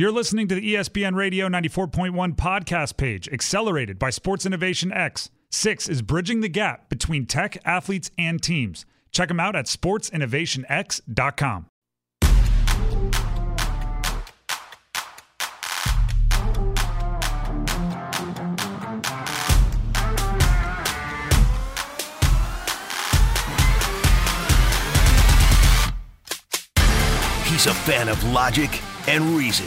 You're listening to the ESPN Radio 94.1 podcast page, accelerated by Sports Innovation X. Six is bridging the gap between tech, athletes, and teams. Check them out at sportsinnovationx.com. He's a fan of logic and reason,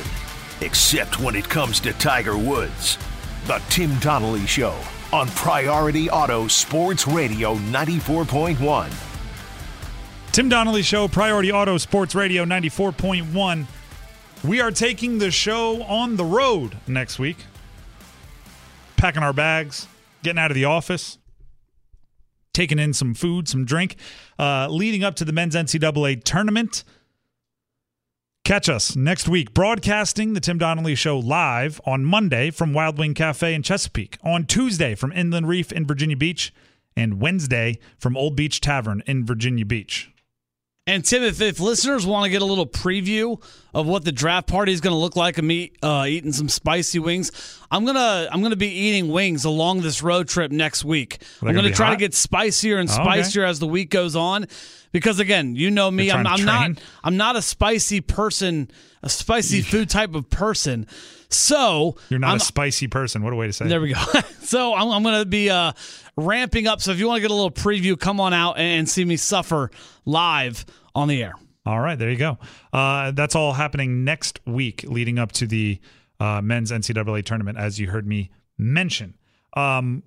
except when it comes to Tiger Woods. The Tim Donnelly Show on Priority Auto Sports Radio 94.1. Tim Donnelly Show, Priority Auto Sports Radio 94.1. We are taking the show on the road next week. Packing our bags, getting out of the office, taking in some food, some drink, uh, leading up to the men's NCAA tournament. Catch us next week broadcasting the Tim Donnelly Show live on Monday from Wild Wing Cafe in Chesapeake, on Tuesday from Inland Reef in Virginia Beach, and Wednesday from Old Beach Tavern in Virginia Beach. And Tim, if, if listeners want to get a little preview of what the draft party is going to look like, of me uh, eating some spicy wings, I'm gonna I'm gonna be eating wings along this road trip next week. Are I'm gonna gonna try hot? to get spicier and Oh, okay. spicier as the week goes on, because again, you know me, I'm, I'm not? I'm not a spicy person, a spicy food type of person. So You're not I'm, a spicy person. What a way to say it. there it. we go. so I'm, I'm going to be uh, ramping up. So if you want to get a little preview, come on out and see me suffer live on the air. All right, there you go. Uh, that's all happening next week, leading up to the uh, men's NCAA tournament, as you heard me mention. Um,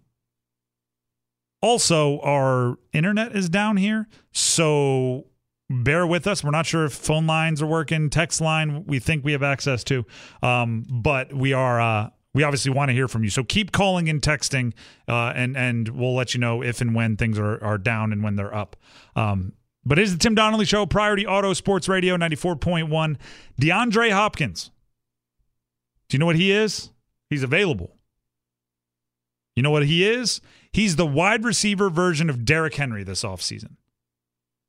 also, our internet is down here, so bear with us. We're not sure if phone lines are working, text line we think we have access to, um, but we are. Uh, we obviously want to hear from you, so keep calling and texting, uh, and and we'll let you know if and when things are are down and when they're up. Um, but it is the Tim Donnelly Show, Priority Auto Sports Radio 94.1. DeAndre Hopkins. Do you know what he is? He's available. You know what he is? He's the wide receiver version of Derrick Henry this offseason.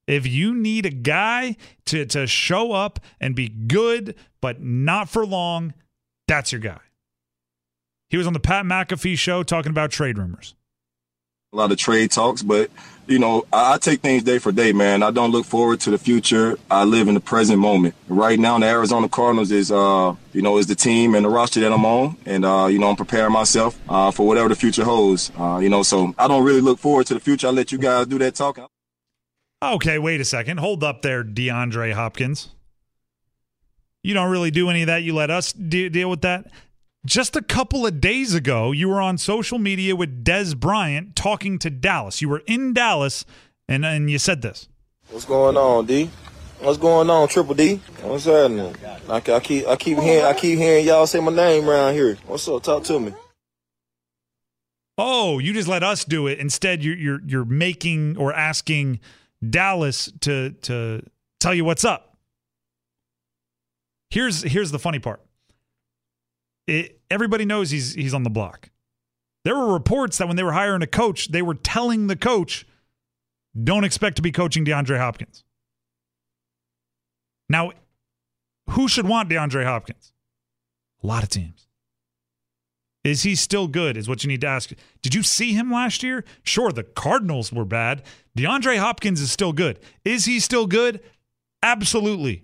If you need a guy to, to show up and be good, but not for long, that's your guy. He was on the Pat McAfee show talking about trade rumors. a lot of trade talks, but you know, I, I take things day for day, man. I don't look forward to the future. I live in the present moment. Right now, the Arizona Cardinals is, uh, you know, is the team and the roster that I'm on, and uh, you know, I'm preparing myself uh, for whatever the future holds. Uh, you know, so I don't really look forward to the future. I let you guys do that talking. Okay, wait a second. Hold up there, DeAndre Hopkins. You don't really do any of that. You let us de- deal with that. Just a couple of days ago, you were on social media with Dez Bryant talking to Dallas. You were in Dallas, and, and you said this. What's going on, D? What's going on, Triple D? What's happening? I, I keep I keep hearing I keep hearing y'all say my name around here. What's up? Talk to me. Oh, you just let us do it. Instead, you're you're you're making or asking Dallas to to tell you what's up. Here's here's the funny part. It, everybody knows he's he's on the block. There were reports that when they were hiring a coach, they were telling the coach, "Don't expect to be coaching DeAndre Hopkins." Now, who should want DeAndre Hopkins? A lot of teams. Is he still good? Is what you need to ask. Did you see him last year? Sure, the Cardinals were bad. DeAndre Hopkins is still good. Is he still good? Absolutely.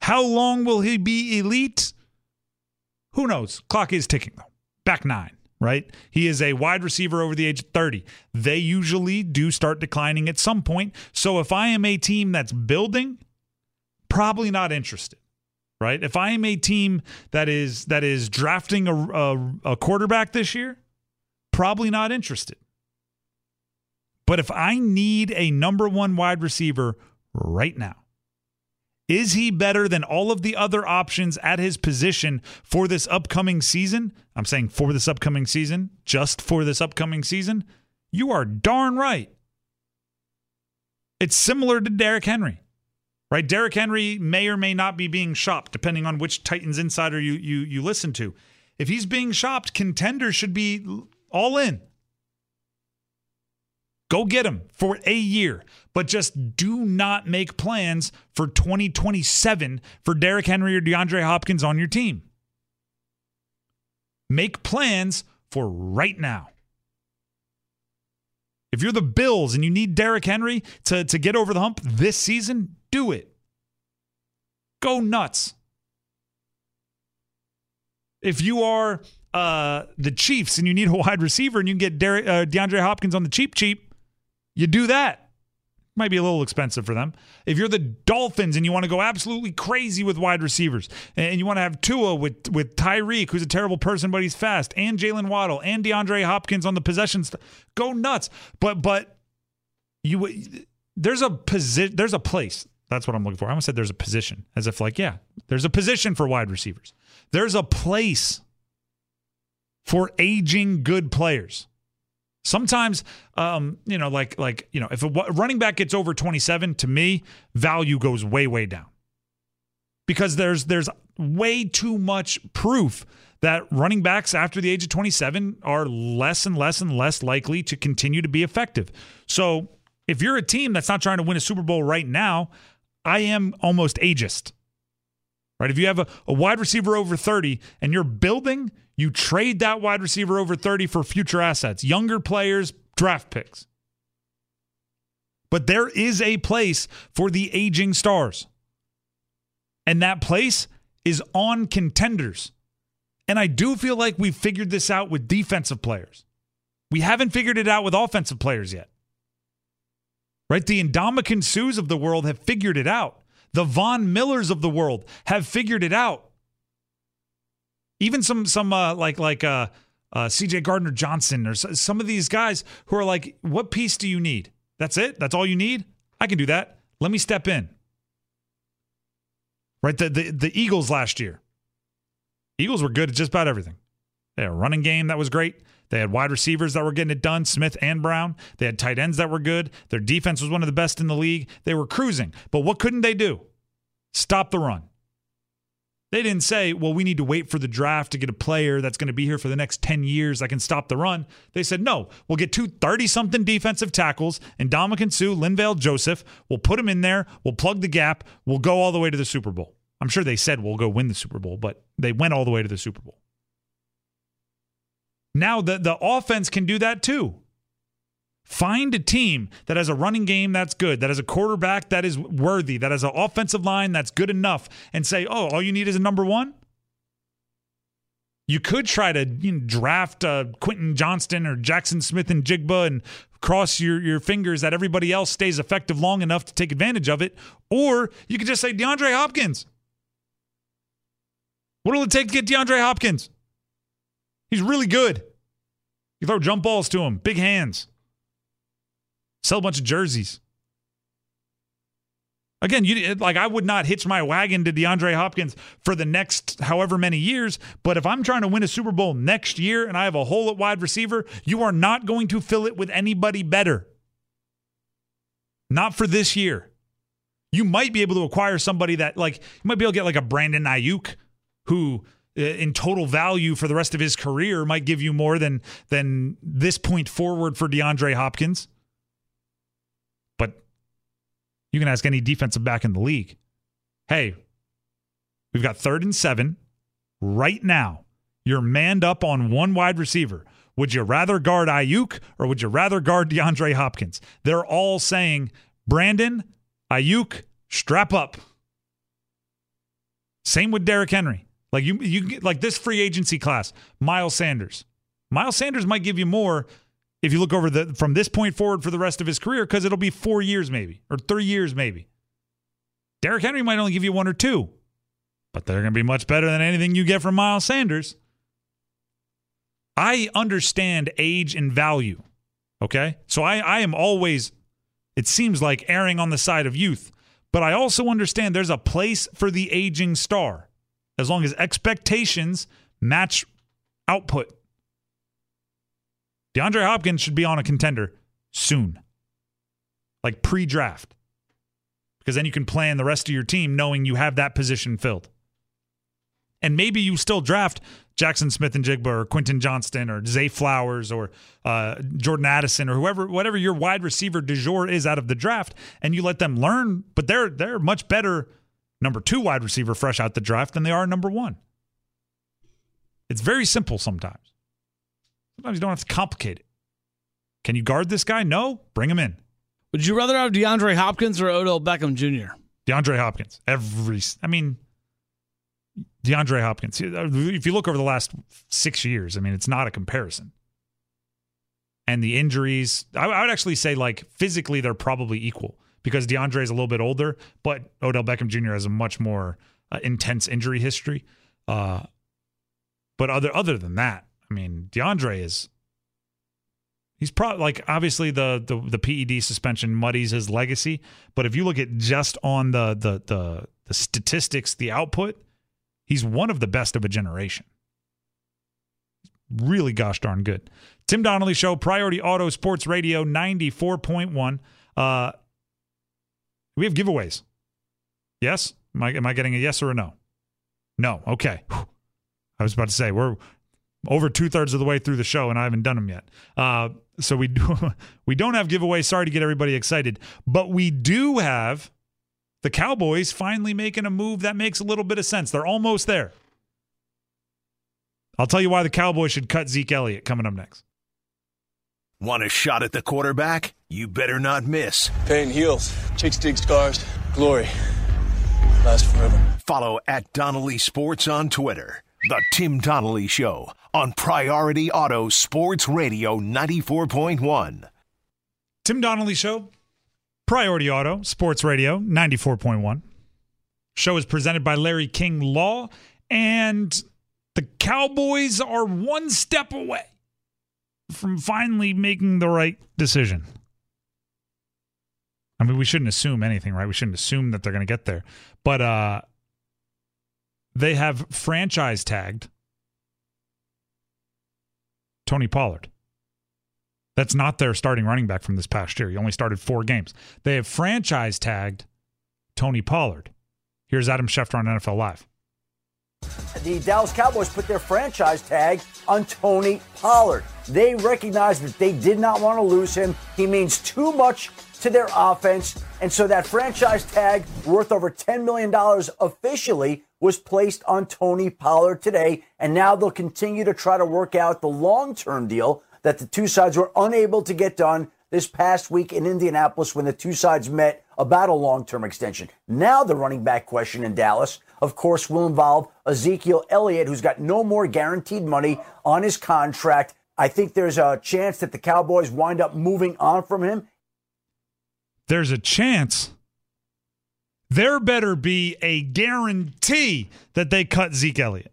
How long will he be elite? Who knows? Clock is ticking, though. Back nine, right? He is a wide receiver over the age of 30. They usually do start declining at some point. So if I am a team that's building, probably not interested right? If I am a team that is that is drafting a, a, a quarterback this year, probably not interested. But if I need a number one wide receiver right now, is he better than all of the other options at his position for this upcoming season? I'm saying for this upcoming season, just for this upcoming season. You are darn right. It's similar to Derrick Henry right? Derrick Henry may or may not be being shopped, depending on which Titans insider you you you listen to. If he's being shopped, contenders should be all in. Go get him for a year, but just do not make plans for 2027 for Derrick Henry or DeAndre Hopkins on your team. Make plans for right now. If you're the Bills and you need Derrick Henry to, to get over the hump this season, do it. Go nuts. If you are uh, the Chiefs and you need a wide receiver and you can get Derek, uh, DeAndre Hopkins on the cheap, cheap, you do that. Might be a little expensive for them. If you're the Dolphins and you want to go absolutely crazy with wide receivers, and you want to have Tua with with Tyreek, who's a terrible person but he's fast, and Jalen Waddle and DeAndre Hopkins on the possessions, go nuts. But but you there's a position there's a place. That's what I'm looking for. I almost said there's a position, as if like yeah, there's a position for wide receivers. There's a place for aging good players. Sometimes, um, you know, like like you know, if a running back gets over 27, to me, value goes way way down because there's there's way too much proof that running backs after the age of 27 are less and less and less likely to continue to be effective. So if you're a team that's not trying to win a Super Bowl right now, I am almost ageist. Right? If you have a, a wide receiver over 30 and you're building, you trade that wide receiver over 30 for future assets, younger players, draft picks. But there is a place for the aging stars. And that place is on contenders. And I do feel like we've figured this out with defensive players. We haven't figured it out with offensive players yet. Right? The Ndamukong Suhs of the world have figured it out. The Von Millers of the world have figured it out. Even some some uh, like like uh, uh, C.J. Gardner Johnson or some of these guys who are like, what piece do you need? That's it. That's all you need. I can do that. Let me step in. Right. The the, the Eagles last year. Eagles were good at just about everything. They had a running game that was great. They had wide receivers that were getting it done, Smith and Brown. They had tight ends that were good. Their defense was one of the best in the league. They were cruising. But what couldn't they do? Stop the run. They didn't say, well, we need to wait for the draft to get a player that's going to be here for the next 10 years that can stop the run. They said, no, we'll get two 30 something defensive tackles and Ndamukong Suh, Linval Joseph. We'll put them in there. We'll plug the gap. We'll go all the way to the Super Bowl. I'm sure they said we'll go win the Super Bowl, but they went all the way to the Super Bowl. Now the, the offense can do that too. Find a team that has a running game that's good, that has a quarterback that is worthy, that has an offensive line that's good enough, and say, oh, all you need is a number one. You could try to you know, draft uh, Quentin Johnston or Jaxon Smith-Njigba and cross your, your fingers that everybody else stays effective long enough to take advantage of it. Or you could just say DeAndre Hopkins. What will it take to get DeAndre Hopkins? He's really good. You throw jump balls to him, big hands. Sell a bunch of jerseys. Again, you like I would not hitch my wagon to DeAndre Hopkins for the next however many years, but if I'm trying to win a Super Bowl next year and I have a hole at wide receiver, you are not going to fill it with anybody better. Not for this year. You might be able to acquire somebody that like you might be able to get like a Brandon Aiyuk who Uh, in total value for the rest of his career might give you more than than this point forward for DeAndre Hopkins. But you can ask any defensive back in the league. Hey, we've got third and seven right now. You're manned up on one wide receiver. Would you rather guard Aiyuk or would you rather guard DeAndre Hopkins? They're all saying, Brandon, Aiyuk, strap up. Same with Derrick Henry. Like you, you like this free agency class, Miles Sanders. Miles Sanders might give you more if you look over the from this point forward for the rest of his career, because it'll be four years maybe or three years maybe. Derrick Henry might only give you one or two, but they're going to be much better than anything you get from Miles Sanders. I understand age and value. Okay. So I, I am always, it seems like, erring on the side of youth. But I also understand there's a place for the aging star as long as expectations match output. DeAndre Hopkins should be on a contender soon, like pre draft, because then you can plan the rest of your team knowing you have that position filled. And maybe you still draft Jaxon Smith-Njigba or Quentin Johnston or Zay Flowers or uh, Jordan Addison or whoever, whatever your wide receiver du jour is out of the draft, and you let them learn. But they're they're much better number two wide receiver fresh out the draft than they are number one. It's very simple sometimes. Sometimes you don't have to complicate it. Can you guard this guy? No. Bring him in. Would you rather have DeAndre Hopkins or Odell Beckham Jr.? DeAndre Hopkins. Every, I mean, DeAndre Hopkins. If you look over the last six years, I mean, it's not a comparison. And the injuries, I, would actually say, like, physically, they're probably equal because DeAndre is a little bit older, but Odell Beckham Jr. has a much more uh, intense injury history. Uh, but other other than that, I mean, DeAndre is he's probably like obviously the, the the PED suspension muddies his legacy, but if you look at just on the the the the statistics, the output, he's one of the best of a generation. Really gosh darn good. Tim Donnelly Show, Priority Auto Sports Radio 94.1. Uh we have giveaways. Yes? Am I am I getting a yes or a no? No. Okay. I was about to say we're over two thirds of the way through the show, and I haven't done them yet. Uh, so we do we don't have giveaways. Sorry to get everybody excited, but we do have the Cowboys finally making a move that makes a little bit of sense. They're almost there. I'll tell you why the Cowboys should cut Zeke Elliott coming up next. Want a shot at the quarterback? You better not miss. Pain heals, chicks dig scars, glory lasts forever. Follow at Donnelly Sports on Twitter. The Tim Donnelly Show on Priority Auto Sports Radio 94.1. Tim Donnelly Show, Priority Auto Sports Radio 94.1. Show is presented by Larry King Law, and the Cowboys are one step away from finally making the right decision. I mean, we shouldn't assume anything, right? We shouldn't assume that they're going to get there. But uh, they have franchise tagged Tony Pollard. That's not their starting running back from this past year. He only started four games. They have franchise tagged Tony Pollard. Here's Adam Schefter on NFL Live. The Dallas Cowboys put their franchise tag on Tony Pollard. They recognize that they did not want to lose him. He means too much to their offense. And so that franchise tag, worth over $10 million officially, was placed on Tony Pollard today. And now they'll continue to try to work out the long term deal that the two sides were unable to get done this past week in Indianapolis when the two sides met about a long term extension. Now, the running back question in Dallas, of course, will involve Ezekiel Elliott, who's got no more guaranteed money on his contract. I think there's a chance that the Cowboys wind up moving on from him there's a chance there better be a guarantee that they cut Zeke Elliott.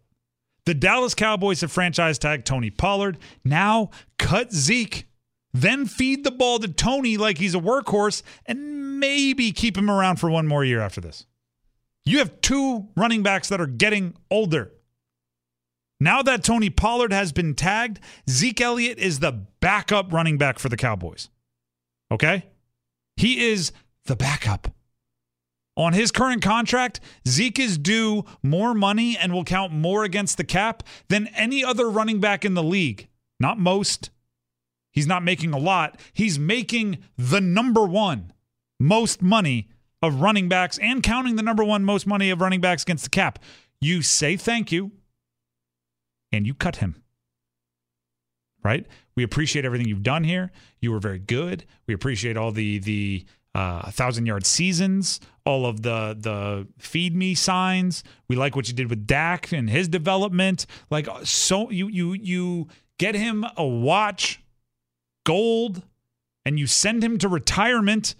The Dallas Cowboys have franchise tagged Tony Pollard. Now cut Zeke, then feed the ball to Tony like he's a workhorse, and maybe keep him around for one more year after this. You have two running backs that are getting older. Now that Tony Pollard has been tagged, Zeke Elliott is the backup running back for the Cowboys. Okay? He is the backup. On his current contract, Zeke is due more money and will count more against the cap than any other running back in the league. Not most. He's not making a lot. He's making the number one most money of running backs and counting the number one most money of running backs against the cap. You say thank you and you cut him. Right? We appreciate everything you've done here. You were very good. We appreciate all the the uh, thousand yard seasons, all of the the feed me signs. We like what you did with Dak and his development. Like so, you you you get him a watch, gold, and you send him to retirement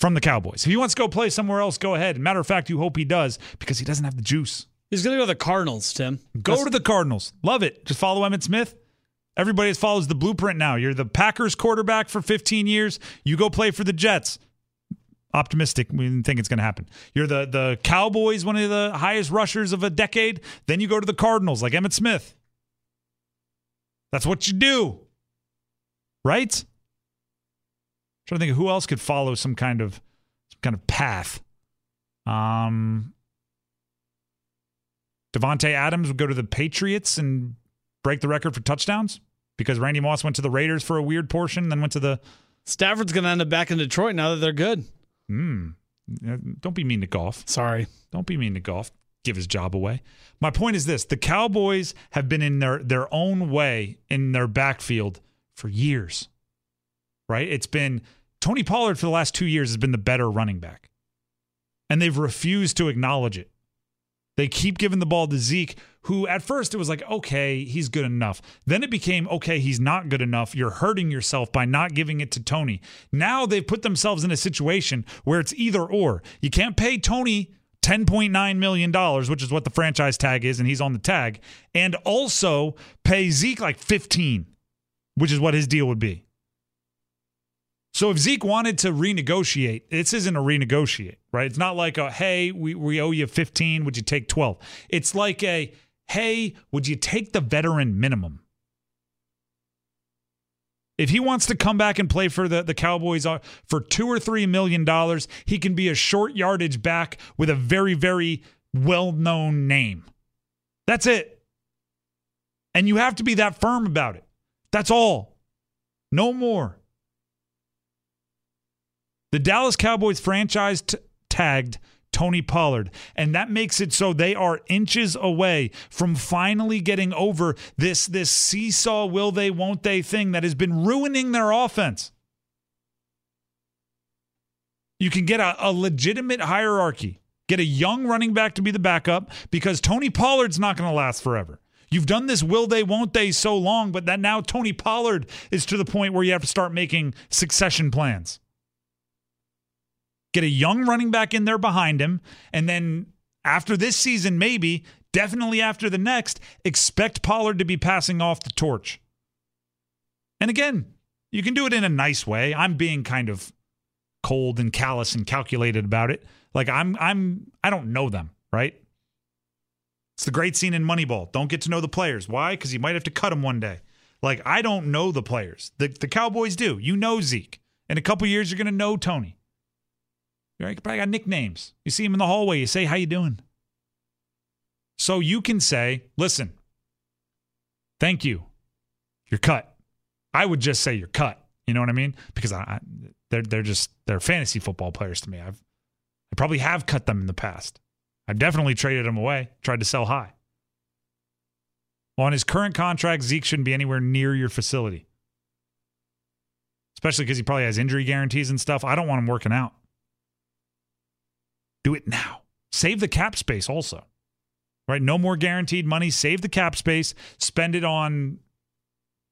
from the Cowboys. If he wants to go play somewhere else, go ahead. Matter of fact, you hope he does because he doesn't have the juice. He's going to go to the Cardinals, Tim. Go That's- to the Cardinals. Love it. Just follow Emmitt Smith. Everybody follows the blueprint now. You're the Packers quarterback for 15 years. You go play for the Jets. Optimistic. We didn't think it's going to happen. You're the the Cowboys, one of the highest rushers of a decade. Then you go to the Cardinals, like Emmitt Smith. That's what you do, right? Trying to think of who else could follow some kind of some kind of path. Um, Davante Adams would go to the Patriots and break the record for touchdowns because Randy Moss went to the Raiders for a weird portion, then went to the. Stafford's going to end up back in Detroit now that they're good. Hmm. Don't be mean to golf. Sorry. Don't be mean to golf. Give his job away. My point is this the Cowboys have been in their, their own way in their backfield for years, right? It's been Tony Pollard for the last two years has been the better running back, and they've refused to acknowledge it. They keep giving the ball to Zeke, who at first it was like, okay, he's good enough. Then it became, okay, he's not good enough. You're hurting yourself by not giving it to Tony. Now they've put themselves in a situation where it's either or. You can't pay Tony $10.9 million, which is what the franchise tag is, and he's on the tag, and also pay Zeke like 15, which is what his deal would be. So if Zeke wanted to renegotiate, this isn't a renegotiate, right? It's not like a hey, we, we owe you 15, would you take 12? It's like a hey, would you take the veteran minimum? If he wants to come back and play for the, the Cowboys uh, for two or three million dollars, he can be a short yardage back with a very, very well known name. That's it. And you have to be that firm about it. That's all. No more. The Dallas Cowboys franchise t- tagged Tony Pollard. And that makes it so they are inches away from finally getting over this, this seesaw will they, won't they thing that has been ruining their offense. You can get a, a legitimate hierarchy, get a young running back to be the backup because Tony Pollard's not going to last forever. You've done this will they, won't they so long, but that now Tony Pollard is to the point where you have to start making succession plans get a young running back in there behind him, and then after this season, maybe, definitely after the next, expect Pollard to be passing off the torch. And again, you can do it in a nice way. I'm being kind of cold and callous and calculated about it. Like I'm I'm I don't know them, right? It's the great scene in Moneyball. Don't get to know the players. Why? Because you might have to cut them one day. Like I don't know the players. The the Cowboys do. You know Zeke. In a couple years, you're gonna know Tony. You probably got nicknames. You see him in the hallway. You say, "How you doing?" So you can say, "Listen, thank you. You're cut." I would just say you're cut. You know what I mean? Because I, I, they're they're just they're fantasy football players to me. I've I probably have cut them in the past. I've definitely traded them away. Tried to sell high. Well, On his current contract, Zeke shouldn't be anywhere near your facility, especially because he probably has injury guarantees and stuff. I don't want him working out. Do it now. Save the cap space also. Right? No more guaranteed money. Save the cap space. Spend it on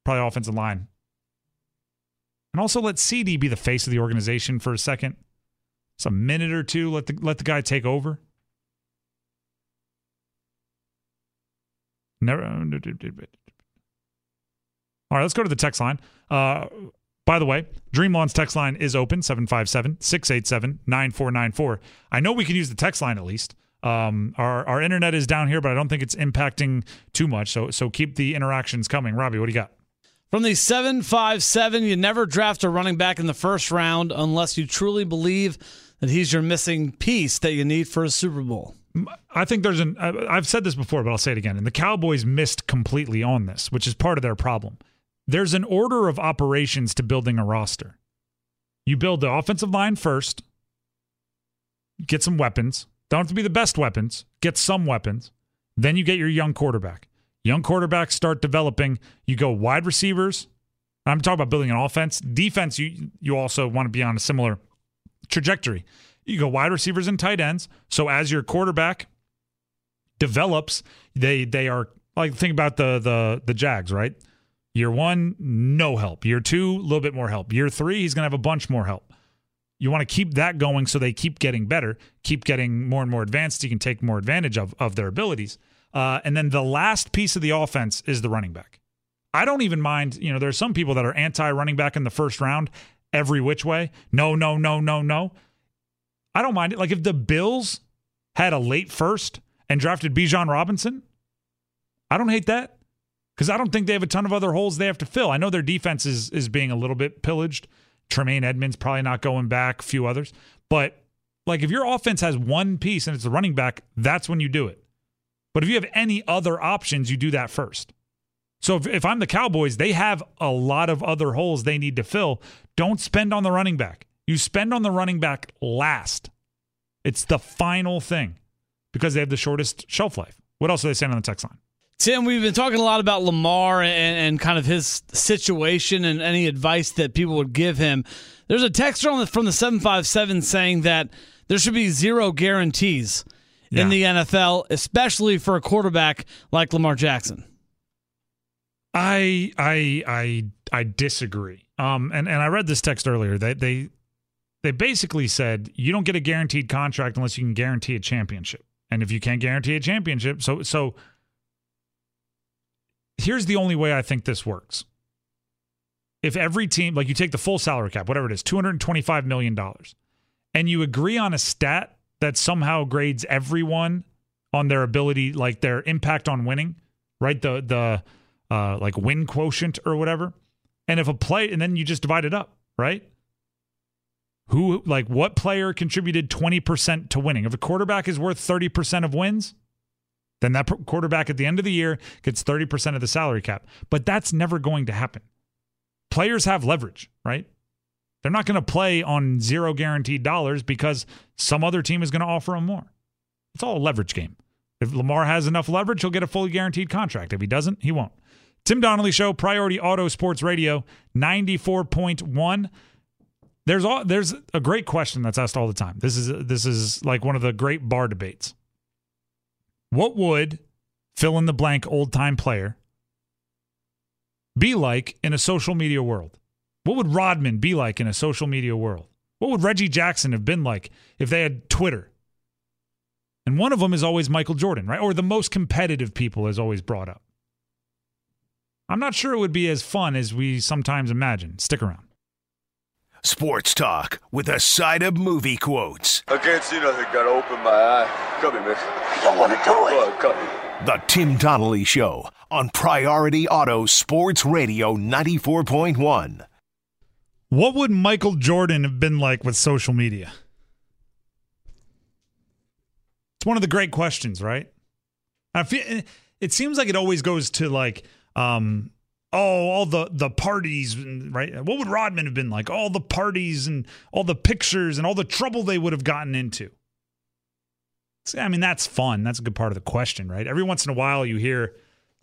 probably offensive line. And also let CD be the face of the organization for a second. It's a minute or two. Let the let the guy take over. Never. All right, let's go to the text line. Uh, by the way, Dreamlawn's text line is open 757 687 9494. I know we can use the text line at least. Um, our, our internet is down here, but I don't think it's impacting too much. So, so keep the interactions coming. Robbie, what do you got? From the 757, you never draft a running back in the first round unless you truly believe that he's your missing piece that you need for a Super Bowl. I think there's an, I've said this before, but I'll say it again. And the Cowboys missed completely on this, which is part of their problem there's an order of operations to building a roster. You build the offensive line first, get some weapons. Don't have to be the best weapons, get some weapons. Then you get your young quarterback. Young quarterbacks start developing. You go wide receivers. I'm talking about building an offense. Defense, you you also want to be on a similar trajectory. You go wide receivers and tight ends. So as your quarterback develops, they they are like think about the the the Jags, right? Year one, no help. Year two, a little bit more help. Year three, he's going to have a bunch more help. You want to keep that going so they keep getting better, keep getting more and more advanced. You can take more advantage of, of their abilities. Uh, and then the last piece of the offense is the running back. I don't even mind, you know, there's some people that are anti running back in the first round every which way. No, no, no, no, no. I don't mind it. Like if the Bills had a late first and drafted Bijan Robinson, I don't hate that because I don't think they have a ton of other holes they have to fill. I know their defense is is being a little bit pillaged. Tremaine Edmunds probably not going back, a few others. But like if your offense has one piece and it's the running back, that's when you do it. But if you have any other options, you do that first. So if, if I'm the Cowboys, they have a lot of other holes they need to fill. Don't spend on the running back. You spend on the running back last. It's the final thing because they have the shortest shelf life. What else are they saying on the text line? Tim, we've been talking a lot about Lamar and, and kind of his situation and any advice that people would give him. There's a texter on the, from the 757 saying that there should be zero guarantees Yeah. in the NFL, especially for a quarterback like Lamar Jackson. I I I I disagree. Um, and and I read this text earlier. They they they basically said you don't get a guaranteed contract unless you can guarantee a championship. And if you can't guarantee a championship, so so here's the only way I think this works. If every team, like you take the full salary cap, whatever it is, two hundred twenty-five million dollars, and you agree on a stat that somehow grades everyone on their ability, like their impact on winning, right? The the uh, like win quotient or whatever. And if a play, and then you just divide it up, right? Who, like, what player contributed 20% to winning? If a quarterback is worth 30% of wins, then that quarterback at the end of the year gets 30% of the salary cap. But that's never going to happen. Players have leverage, right? They're not going to play on zero guaranteed dollars because some other team is going to offer them more. It's all a leverage game. If Lamar has enough leverage, he'll get a fully guaranteed contract. If he doesn't, he won't. Tim Donnelly Show, Priority Auto Sports Radio, 94.1. There's all there's a great question that's asked all the time. This is this is like one of the great bar debates. What would fill in the blank old time player be like in a social media world? What would Rodman be like in a social media world? What would Reggie Jackson have been like if they had Twitter? And one of them is always Michael Jordan, right? Or the most competitive people is always brought up. I'm not sure it would be as fun as we sometimes imagine. Stick around. Sports Talk with a side of movie quotes. I can't see nothing. Gotta open my eye. Come here, man. I want to do it. Come here. The Tim Donnelly Show on Priority Auto Sports Radio 94.1. What would Michael Jordan have been like with social media? It's one of the great questions, right? I feel it seems like it always goes to like, um, oh, all the the parties, right? What would Rodman have been like? All the parties and all the pictures and all the trouble they would have gotten into. I mean, that's fun. That's a good part of the question, right? Every once in a while, you hear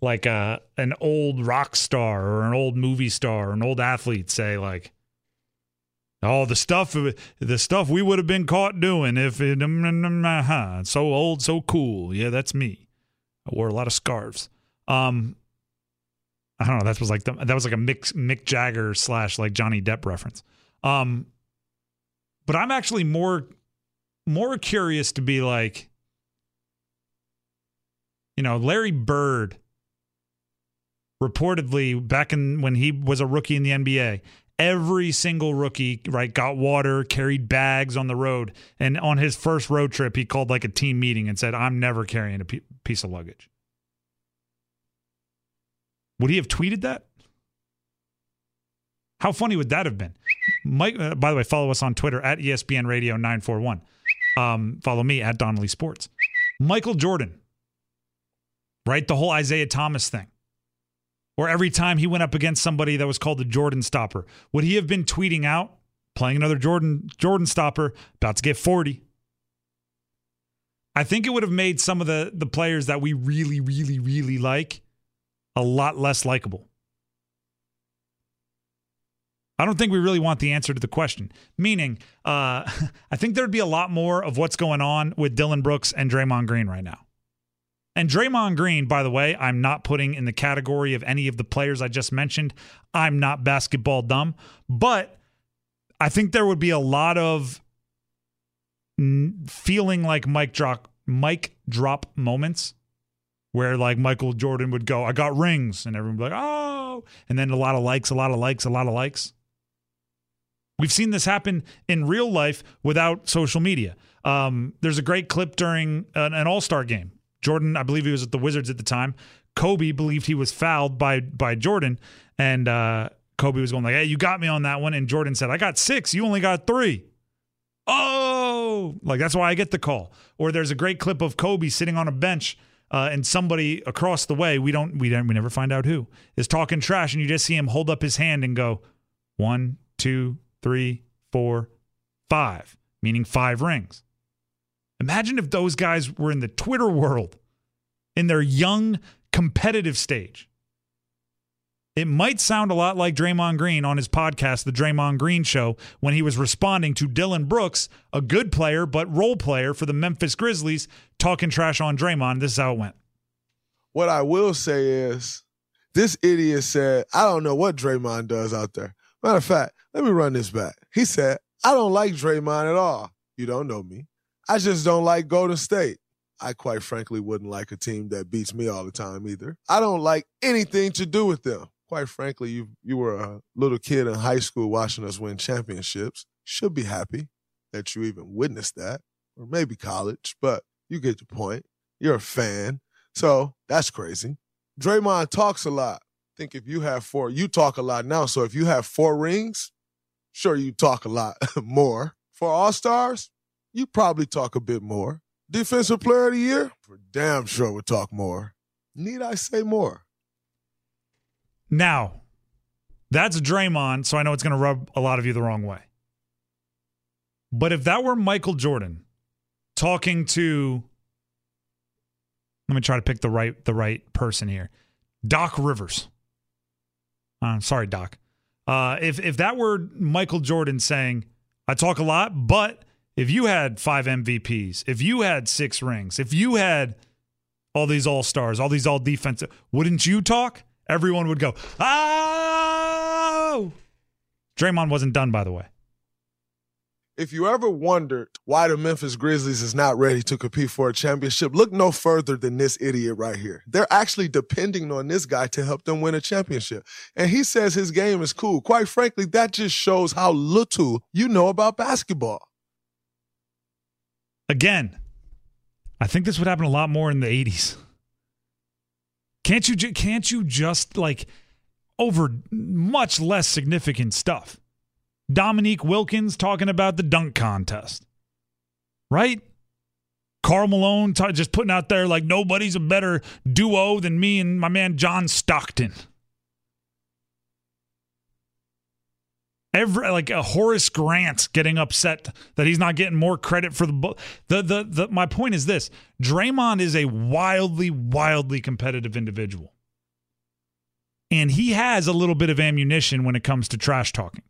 like uh, an old rock star or an old movie star or an old athlete say like, "Oh, the stuff, the stuff we would have been caught doing if it, uh-huh, so old, so cool." Yeah, that's me. I wore a lot of scarves. Um, I don't know. That was like the, that was like a Mick Mick Jagger slash like Johnny Depp reference. Um, but I'm actually more more curious to be like, you know, Larry Bird reportedly back in when he was a rookie in the NBA, every single rookie right got water, carried bags on the road, and on his first road trip, he called like a team meeting and said, "I'm never carrying a piece of luggage." Would he have tweeted that? How funny would that have been? Mike, uh, by the way, follow us on Twitter at ESPN Radio 941. Um, follow me at Donnelly Sports. Michael Jordan, right? The whole Isiah Thomas thing. Or every time he went up against somebody that was called the Jordan stopper, would he have been tweeting out, playing another Jordan Jordan stopper, about to get 40? I think it would have made some of the the players that we really, really, really like a lot less likable. I don't think we really want the answer to the question. Meaning, uh, I think there'd be a lot more of what's going on with Dillon Brooks and Draymond Green right now. And Draymond Green, by the way, I'm not putting in the category of any of the players I just mentioned. I'm not basketball dumb, but I think there would be a lot of feeling like Mike drop Mike drop moments where like Michael Jordan would go, I got rings, and everyone would be like, oh, and then a lot of likes, a lot of likes, a lot of likes. We've seen this happen in real life without social media. Um, there's a great clip during an, an All Star game. Jordan, I believe he was at the Wizards at the time. Kobe believed he was fouled by by Jordan, and uh, Kobe was going like, "Hey, you got me on that one," and Jordan said, "I got six. You only got three. Oh, like that's why I get the call. Or there's a great clip of Kobe sitting on a bench uh, and somebody across the way, we don't, we don't, we never find out who is talking trash, and you just see him hold up his hand and go, one, two, three, four, five, meaning five rings. Imagine if those guys were in the Twitter world in their young competitive stage. It might sound a lot like Draymond Green on his podcast, The Draymond Green Show, when he was responding to Dillon Brooks, a good player but role player for the Memphis Grizzlies, talking trash on Draymond. This is how it went. What I will say is, this idiot said, I don't know what Draymond does out there. Matter of fact, let me run this back. He said, I don't like Draymond at all. You don't know me. I just don't like Golden State. I quite frankly wouldn't like a team that beats me all the time either. I don't like anything to do with them quite frankly, you you were a little kid in high school watching us win championships. Should be happy that you even witnessed that, or maybe college, but you get the point. You're a fan, so that's crazy. Draymond talks a lot. I think if you have four, you talk a lot now. So if you have four rings, sure you talk a lot more. For All Stars, you probably talk a bit more. Defensive Player of the Year, for damn sure would talk more. Need I say more? Now, that's Draymond, so I know it's going to rub a lot of you the wrong way. But if that were Michael Jordan talking to let me try to pick the right the right person here. Doc Rivers. Uh, sorry, Doc. Uh, if if that were Michael Jordan saying, "I talk a lot, but if you had five MVPs, if you had six rings, if you had all these all stars, all these all defensive, wouldn't you talk?" Everyone would go, oh! Draymond wasn't done, by the way. If you ever wondered why the Memphis Grizzlies is not ready to compete for a championship, look no further than this idiot right here. They're actually depending on this guy to help them win a championship. And he says his game is cool. Quite frankly, that just shows how little you know about basketball. Again, I think this would happen a lot more in the 80s. Can't you can't you just like over much less significant stuff? Dominique Wilkins talking about the dunk contest. Right? Karl Malone t- just putting out there like nobody's a better duo than me and my man John Stockton. Every like a Horace Grant getting upset that he's not getting more credit for the the the, the my point is this: Draymond is a wildly wildly competitive individual. And he has a little bit of ammunition when it comes to trash talking.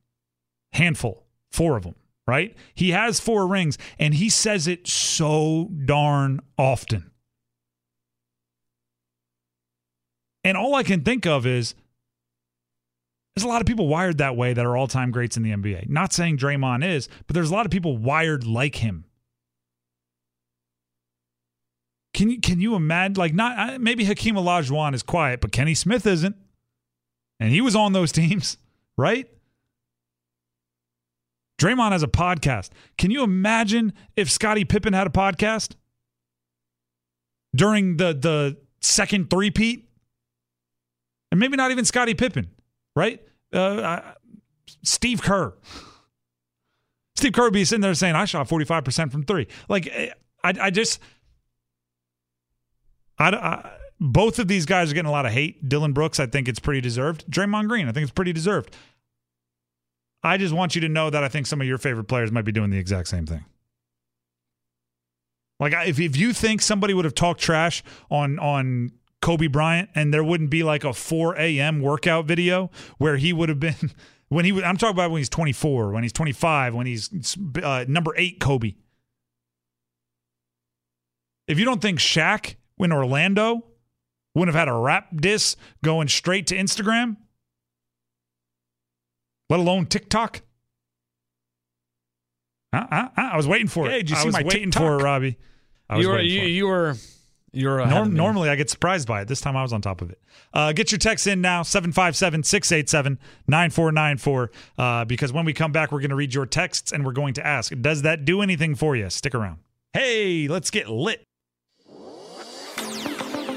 Handful, four of them, right? He has four rings and he says it so darn often. And all I can think of is there's a lot of people wired that way that are all time greats in the NBA. Not saying Draymond is, but there's a lot of people wired like him. Can you can you imagine like not maybe Hakeem Olajuwon is quiet, but Kenny Smith isn't, and he was on those teams, right? Draymond has a podcast. Can you imagine if Scottie Pippen had a podcast during the the second three-peat? And maybe not even Scottie Pippen right? Uh, Steve Kerr. Steve Kerr be sitting there saying, I shot 45% from three. Like, eh, I, I just, I, I, both of these guys are getting a lot of hate. Dillon Brooks, I think it's pretty deserved. Draymond Green, I think it's pretty deserved. I just want you to know that I think some of your favorite players might be doing the exact same thing. Like if if you think somebody would have talked trash on on Kobe Bryant, and there wouldn't be like a 4 a.m. workout video where he would have been when he. I'm talking about when he's 24, when he's 25, when he's uh, number eight Kobe. If you don't think Shaq in Orlando wouldn't have had a rap diss going straight to Instagram, let alone TikTok. Uh, uh, uh, I was waiting for it. Hey, did you I see was my waiting TikTok? for it, Robbie. I was You were you, for it. you were you're uh, ahead Norm- of me. normally, I get surprised by it. This time I was on top of it. Uh, get your texts in now 757 687 9494. uh, Because when we come back, we're going to read your texts and we're going to ask, does that do anything for you? Stick around. Hey, let's get lit.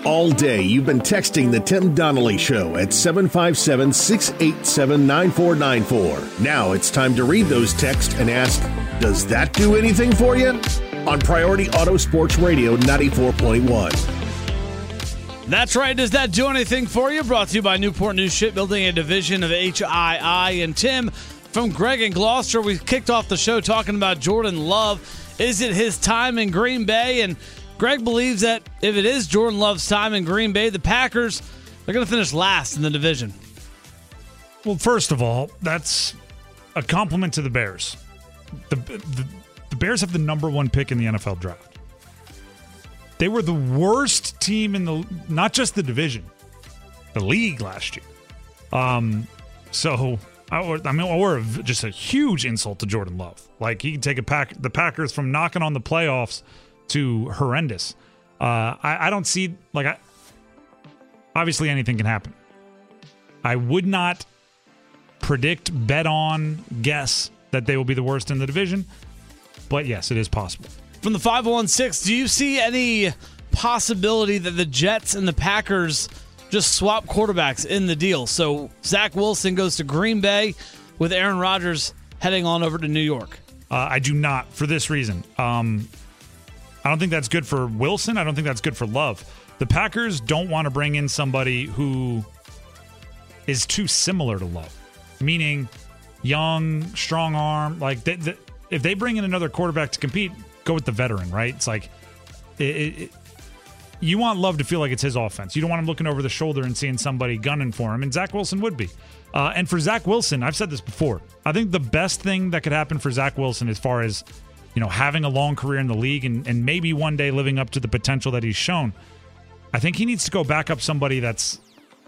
All day, you've been texting the Tim Donnelly Show at 757 687 9494. Now it's time to read those texts and ask, does that do anything for you? On Priority Auto Sports Radio 94.1. That's right. Does that do anything for you? Brought to you by Newport News Shipbuilding, a division of HII. And Tim from Greg and Gloucester, we kicked off the show talking about Jordan Love. Is it his time in Green Bay? And Greg believes that if it is Jordan Love's time in Green Bay, the Packers they're going to finish last in the division. Well, first of all, that's a compliment to the Bears. The, the, the Bears have the number one pick in the NFL draft. They were the worst team in the not just the division, the league last year. Um, so I, I mean, or just a huge insult to Jordan Love. Like he can take a pack the Packers from knocking on the playoffs to horrendous. Uh, I, I don't see like I. Obviously, anything can happen. I would not predict, bet on, guess that they will be the worst in the division. But yes, it is possible. From the 516, do you see any possibility that the Jets and the Packers just swap quarterbacks in the deal? So Zach Wilson goes to Green Bay with Aaron Rodgers heading on over to New York. Uh, I do not for this reason. Um, I don't think that's good for Wilson. I don't think that's good for Love. The Packers don't want to bring in somebody who is too similar to Love, meaning young, strong arm. Like they, they, if they bring in another quarterback to compete, go with the veteran, right? It's like it, it, you want Love to feel like it's his offense. You don't want him looking over the shoulder and seeing somebody gunning for him, and Zach Wilson would be. Uh, and for Zach Wilson, I've said this before. I think the best thing that could happen for Zach Wilson, as far as you know, having a long career in the league and, and maybe one day living up to the potential that he's shown, I think he needs to go back up somebody that's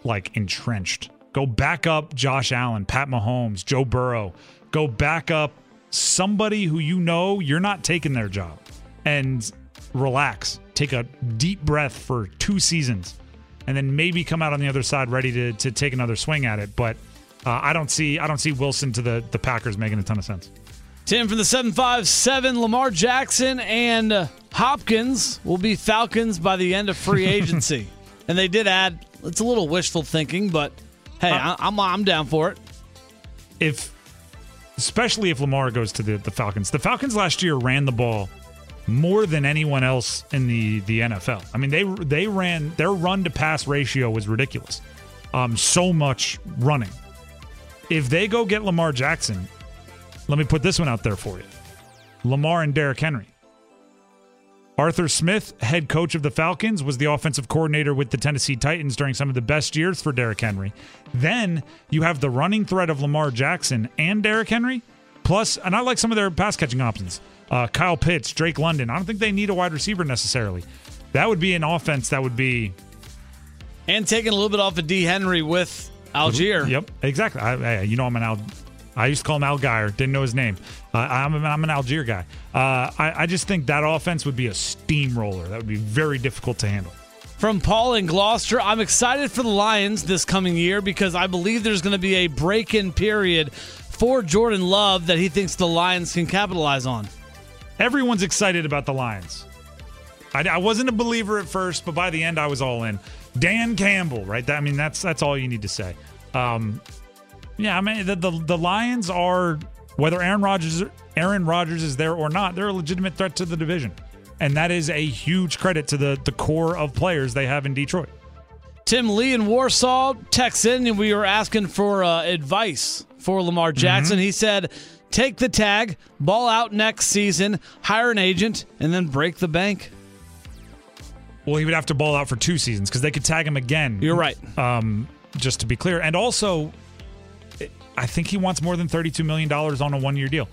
like entrenched. Go back up Josh Allen, Pat Mahomes, Joe Burrow. Go back up somebody who you know you're not taking their job and relax. Take a deep breath for two seasons and then maybe come out on the other side ready to, to take another swing at it. But uh, I don't see I don't see Wilson to the, the Packers making a ton of sense. Tim from the 757, Lamar Jackson and uh, Hopkins will be Falcons by the end of free agency. and they did add, it's a little wishful thinking, but hey, uh, I'm, I'm down for it. If, especially if Lamar goes to the, the Falcons, the Falcons last year ran the ball more than anyone else in the, the NFL. I mean, they they ran, their run to pass ratio was ridiculous. Um, so much running. If they go get Lamar Jackson, let me put this one out there for you Lamar and Derrick Henry. Arthur Smith, head coach of the Falcons, was the offensive coordinator with the Tennessee Titans during some of the best years for Derrick Henry. Then you have the running threat of Lamar Jackson and Derrick Henry, plus, and I like some of their pass catching options. Uh, Kyle Pitts, Drake London. I don't think they need a wide receiver necessarily. That would be an offense that would be. And taking a little bit off of D. Henry with Allgeier. Yep, exactly. I, I, you know, I'm an Al. I used to call him Al Geyer. Didn't know his name. Uh, I'm, I'm an Allgeier guy. Uh, I, I just think that offense would be a steamroller. That would be very difficult to handle. From Paul and Gloucester, I'm excited for the Lions this coming year because I believe there's going to be a break in period for Jordan Love that he thinks the Lions can capitalize on. Everyone's excited about the Lions. I, I, wasn't a believer at first, but by the end, I was all in. Dan Campbell, right? That, I mean, that's that's all you need to say. Um, yeah, I mean, the, the the Lions are whether Aaron Rodgers Aaron Rodgers is there or not, they're a legitimate threat to the division, and that is a huge credit to the the core of players they have in Detroit. Tim Lee in Warsaw texts in, and we were asking for uh, advice for Lamar Jackson. Mm-hmm. He said take the tag, ball out next season, hire an agent, and then break the bank? Well, he would have to ball out for two seasons because they could tag him again. You're right. Um, just to be clear, and also, I think he wants more than thirty-two million dollars on a one-year deal.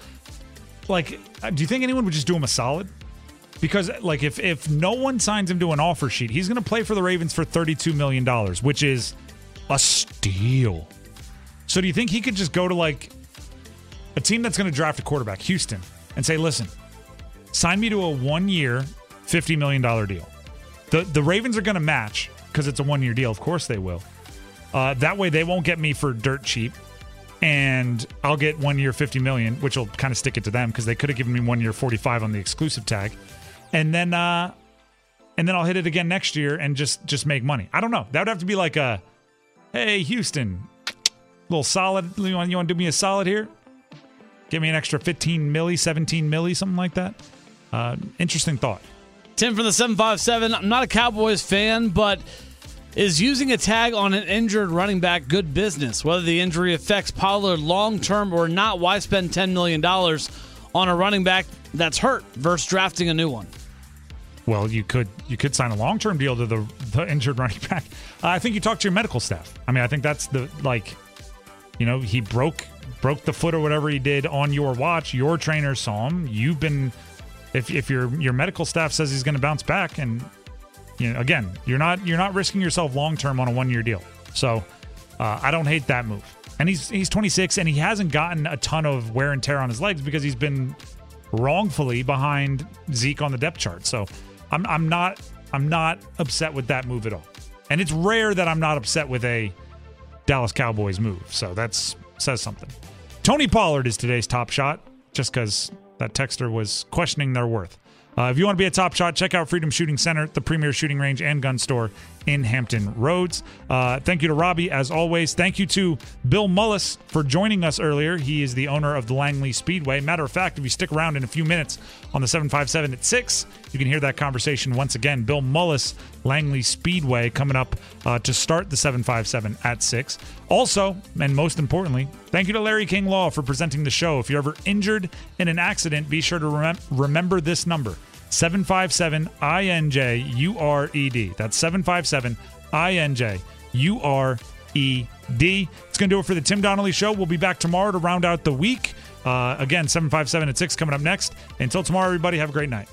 Like, uh, do you think anyone would just do him a solid? Because, like, if if no one signs him to an offer sheet, he's going to play for the Ravens for thirty-two million dollars, which is a steal. So, do you think he could just go to like a team that's going to draft a quarterback, Houston, and say, listen, sign me to a one year, $50 million deal. The, the Ravens are going to match because it's a one year deal. Of course they will. Uh, that way they won't get me for dirt cheap. And I'll get one year, 50 million, which will kind of stick it to them because they could have given me one year, 45 on the exclusive tag. And then, uh, and then I'll hit it again next year and just just make money. I don't know. That would have to be like a, hey Houston, little solid. You want you want to do me a solid here? Give me an extra 15 milli, 17 milli, something like that. Uh, interesting thought. Tim from the 757. I'm not a Cowboys fan, but Is using a tag on an injured running back good business? Whether the injury affects Pollard long term or not, why spend $10 million on a running back that's hurt versus drafting a new one? Well, you could you could sign a long term deal to the, the injured running back. Uh, I think you talk to your medical staff. I mean, I think that's the like, you know, he broke broke the foot or whatever he did on your watch. Your trainer saw him. You've been, if if your your medical staff says he's going to bounce back, and you know, again, you're not you're not risking yourself long term on a one year deal. So uh, I don't hate that move. And he's he's 26 and he hasn't gotten a ton of wear and tear on his legs because he's been wrongfully behind Zeke on the depth chart. So I'm I'm not I'm not upset with that move at all. And it's rare that I'm not upset with a Dallas Cowboys move. So that's says something. Tony Pollard is today's top shot, just because that texter was questioning their worth. Uh, if you want to be a top shot, check out Freedom Shooting Center, the premier shooting range and gun store in Hampton Roads. Uh, thank you to Robbie, as always. Thank you to Bill Mullis for joining us earlier. He is the owner of the Langley Speedway. Matter of fact, if you stick around in a few minutes on the 757 at 6, you can hear that conversation once again. Bill Mullis, Langley Speedway, coming up uh, to start the 757 at 6. Also, and most importantly, thank you to Larry King Law for presenting the show. If you're ever injured in an accident, be sure to remem- remember this number 757 INJ That's 757 I N J U R E D. It's going to do it for the Tim Donnelly Show. We'll be back tomorrow to round out the week. Uh, again, 757 at 6 coming up next. Until tomorrow, everybody, have a great night.